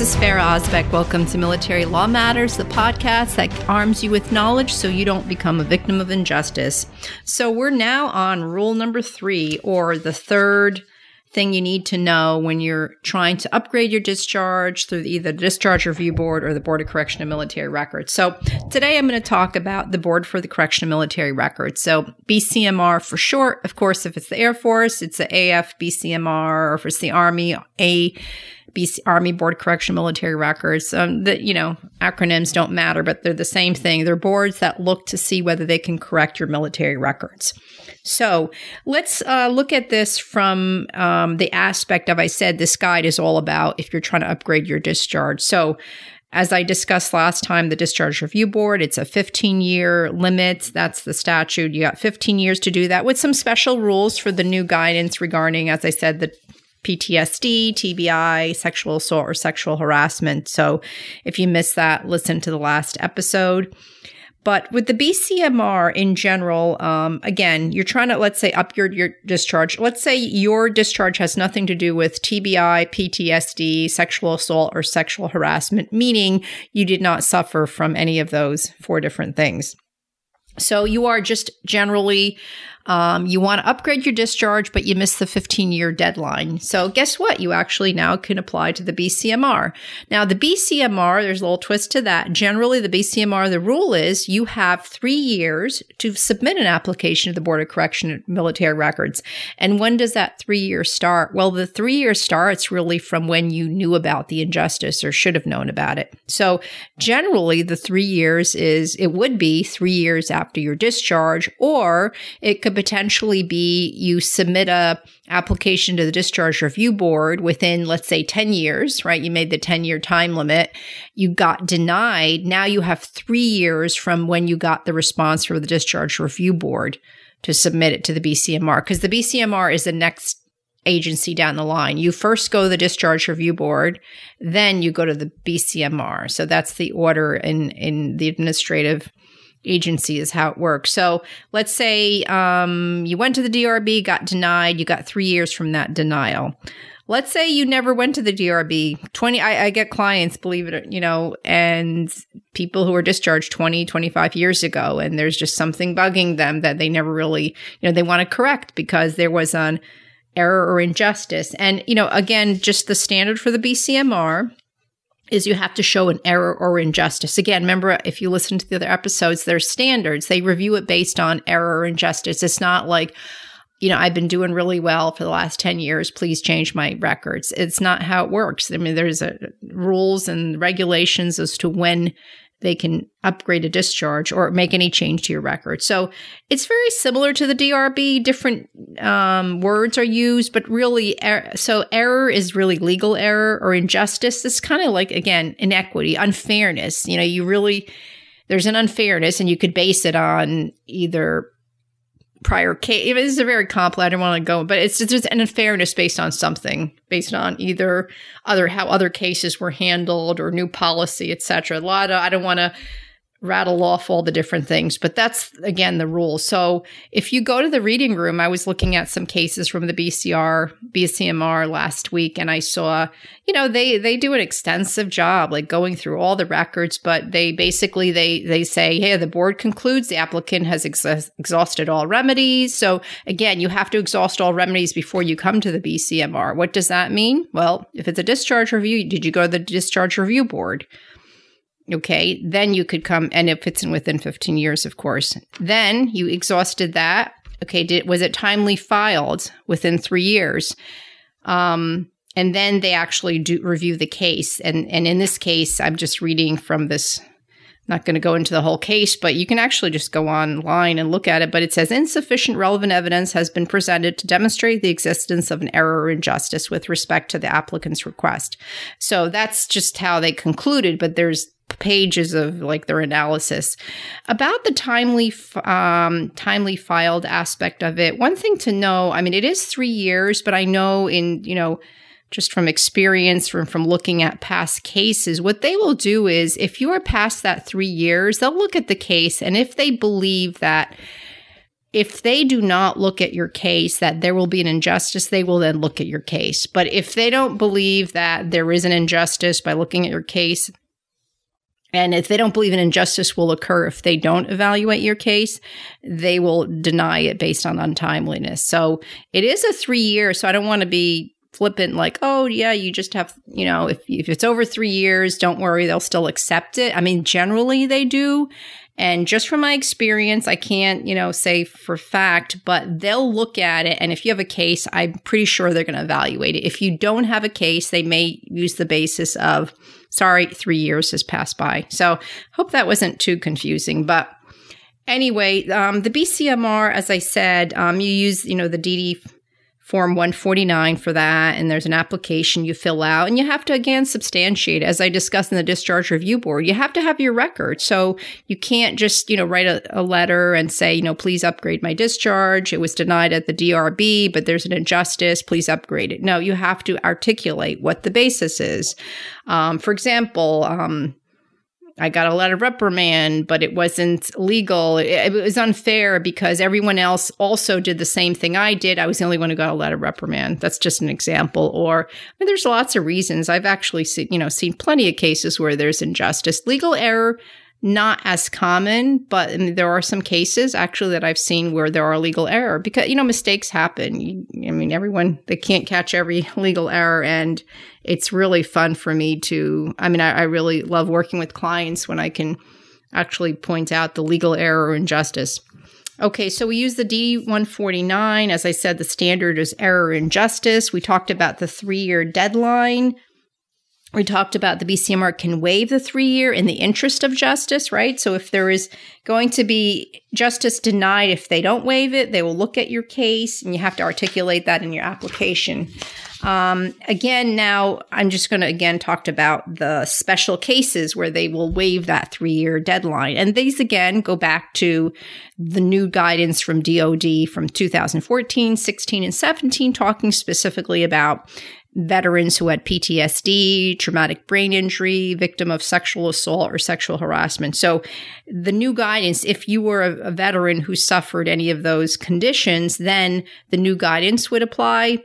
This is Ferah Ozbek. Welcome to Military Law Matters, the podcast that arms you with knowledge so you don't become a victim of injustice. So, we're now on rule number three, or the third thing you need to know when you're trying to upgrade your discharge through either the Discharge Review Board or the Board of Correction and Military Records. So today I'm going to talk about the Board for the Correction and Military Records. So BCMR for short. Of course, if it's the Air Force, it's the AF BCMR, or if it's the Army, A BC Army Board Correction Military Records. Um, that you know acronyms don't matter, but they're the same thing. They're boards that look to see whether they can correct your military records. So let's uh, look at this from um, the aspect of I said this guide is all about if you're trying to upgrade your discharge. So as I discussed last time, the Discharge Review Board, it's a 15 year limit. That's the statute. You got 15 years to do that with some special rules for the new guidance regarding, as I said, the PTSD, TBI, sexual assault, or sexual harassment. So if you missed that, listen to the last episode. But with the BCMR in general, um, again, you're trying to, let's say, up your, your discharge. Let's say your discharge has nothing to do with TBI, PTSD, sexual assault, or sexual harassment, meaning you did not suffer from any of those four different things. So you are just generally um, you want to upgrade your discharge, but you missed the 15 year deadline. So guess what? You actually now can apply to the BCMR. Now, the BCMR, there's a little twist to that. Generally, the BCMR, the rule is you have three years to submit an application to the Board of Correction Military Records. And when does that three year start? Well, the three year starts really from when you knew about the injustice or should have known about it. So generally, the three years is, it would be three years after your discharge, or it could could potentially be you submit a application to the discharge review board within let's say 10 years right you made the 10 year time limit you got denied now you have 3 years from when you got the response from the discharge review board to submit it to the BCMR because the BCMR is the next agency down the line. You first go to the discharge review board, then you go to the BCMR. So that's the order in in the administrative agency is how it works. So let's say um, you went to the DRB, got denied, you got three years from that denial. Let's say you never went to the DRB. 20, I, I get clients, believe it, you know, and people who were discharged 20, 25 years ago, and there's just something bugging them that they never really, you know, they want to correct because there was an error or injustice. And, you know, again, just the standard for the BCMR is you have to show an error or injustice. Again, remember if you listen to the other episodes, there's standards. They review it based on error or injustice. It's not like, you know, I've been doing really well for the last 10 years. Please change my records. It's not how it works. I mean, there's a, rules and regulations as to when they can upgrade a discharge or make any change to your record. So it's very similar to the DRB. Different um, words are used, but really, er- so error is really legal error or injustice. It's kind of like again inequity, unfairness. You know, you really there's an unfairness, and you could base it on either prior case. This is a very complex. I don't want to go, but it's just an unfairness based on something, based on either other how other cases were handled or new policy, etc. A lot of I don't want to rattle off all the different things, but that's again the rule. So if you go to the reading room, I was looking at some cases from the BCR, BCMR last week, and I saw, you know, they they do an extensive job, like going through all the records, but they basically they they say, hey, the board concludes the applicant has ex- exhausted all remedies. So again, you have to exhaust all remedies before you come to the BCMR. What does that mean? Well, if it's a discharge review, did you go to the discharge review board? Okay, then you could come, and it fits in within 15 years, of course. Then you exhausted that. Okay, did was it timely filed within three years? Um, and then they actually do review the case. And and in this case, I'm just reading from this. Not going to go into the whole case, but you can actually just go online and look at it. But it says insufficient relevant evidence has been presented to demonstrate the existence of an error or injustice with respect to the applicant's request. So that's just how they concluded. But there's pages of like their analysis about the timely um, timely filed aspect of it one thing to know i mean it is three years but i know in you know just from experience from from looking at past cases what they will do is if you are past that three years they'll look at the case and if they believe that if they do not look at your case that there will be an injustice, they will then look at your case. But if they don't believe that there is an injustice by looking at your case, and if they don't believe an injustice will occur if they don't evaluate your case, they will deny it based on untimeliness. So it is a three year. So I don't want to be flippant like, oh, yeah, you just have, you know, if, if it's over three years, don't worry, they'll still accept it. I mean, generally they do. And just from my experience, I can't, you know, say for fact, but they'll look at it. And if you have a case, I'm pretty sure they're going to evaluate it. If you don't have a case, they may use the basis of, sorry, three years has passed by. So hope that wasn't too confusing. But anyway, um, the BCMR, as I said, um, you use, you know, the DD Form 149 for that, and there's an application you fill out, and you have to again substantiate, as I discussed in the discharge review board. You have to have your record, so you can't just you know write a, a letter and say you know please upgrade my discharge. It was denied at the DRB, but there's an injustice. Please upgrade it. No, you have to articulate what the basis is. Um, for example, um, I got a lot of reprimand, but it wasn't legal. It, it, was unfair because everyone else also did the same thing I did. I was the only one who got a lot of reprimand. That's just an example. Or I mean, there's lots of reasons. I've actually seen, you know, seen plenty of cases where there's injustice. Legal error not as common, but there are some cases actually that I've seen where there are legal error because you know mistakes happen. I mean, everyone they can't catch every legal error, and it's really fun for me to. I mean, I, I really love working with clients when I can actually point out the legal error or injustice. Okay, so we use the D149. As I said, the standard is error injustice. We talked about the three year deadline we talked about the BCMR can waive the three year in the interest of justice, right? So if there is going to be justice denied, if they don't waive it, they will look at your case and you have to articulate that in your application. Um, again, now I'm just going to again talk about the special cases where they will waive that three year deadline. And these again go back to the new guidance from DOD from 2014, 16, and 17, talking specifically about veterans who had PTSD, traumatic brain injury, victim of sexual assault or sexual harassment. So the new guidance, if you were a, a veteran who suffered any of those conditions, then the new guidance would apply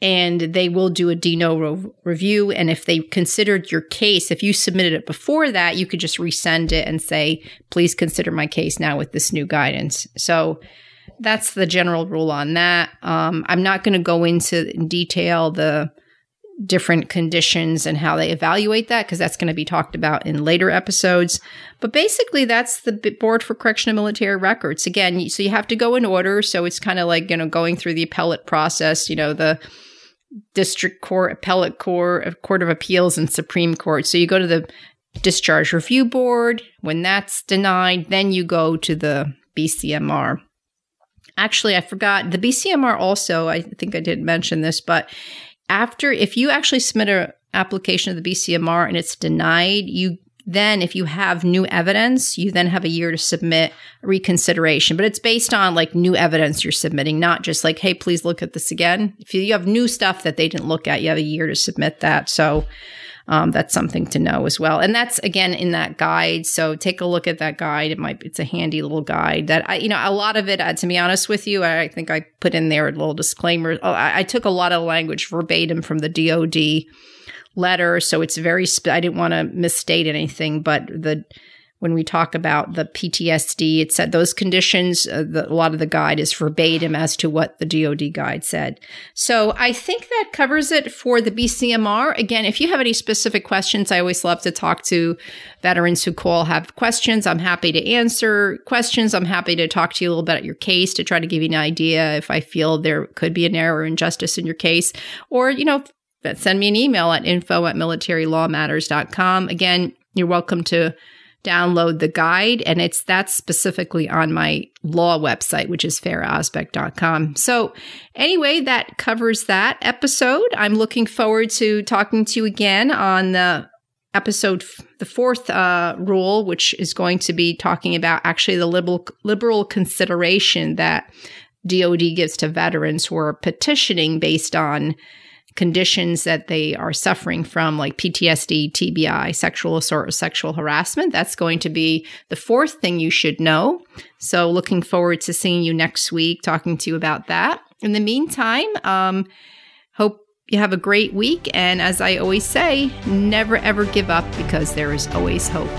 and they will do a de novo review. And if they considered your case, if you submitted it before that, you could just resend it and say, please consider my case now with this new guidance. So that's the general rule on that. Um, I'm not going to go into detail the different conditions and how they evaluate that because that's going to be talked about in later episodes. But basically, that's the Board for Correctional Military Records. Again, so you have to go in order. So it's kind of like, you know, going through the appellate process, you know, the district court, appellate court, uh, court of appeals, and Supreme Court. So you go to the discharge review board. When that's denied, then you go to the BCMR. Actually, I forgot the BCMR also, I think I didn't mention this, but after if you actually submit an application to the BCMR and it's denied, you then if you have new evidence, you then have a year to submit reconsideration. But it's based on like new evidence you're submitting, not just like, hey, please look at this again. If you have new stuff that they didn't look at, you have a year to submit that. So um, that's something to know as well. And that's again in that guide. So take a look at that guide. It might it's a handy little guide that I, you know, a lot of it. Uh, to be honest with you, I think I put in there a little disclaimer. Oh, I, I took a lot of language verbatim from the DoD letter, so it's very. Sp- I didn't want to misstate anything, but the when we talk about the PTSD, it said those conditions, uh, the, a lot of the guide is verbatim as to what the DoD guide said. So I think that covers it for the BCMR. Again, if you have any specific questions, I always love to talk to veterans who call, have questions. I'm happy to answer questions. I'm happy to talk to you a little bit about your case to try to give you an idea if I feel there could be an error or injustice in your case. Or, you know, send me an email at info at militarylawmatters.com. Again, you're welcome to download the guide and it's that's specifically on my law website which is ferahozbek.com so anyway that covers that episode. I'm looking forward to talking to you again on the episode the fourth uh, rule which is going to be talking about actually the liberal liberal consideration that dod gives to veterans who are petitioning based on conditions that they are suffering from, like PTSD, TBI, sexual assault, or sexual harassment. That's going to be the fourth thing you should know. So, looking forward to seeing you next week, talking to you about that. In the meantime, um, hope you have a great week. And as I always say, never ever give up because there is always hope.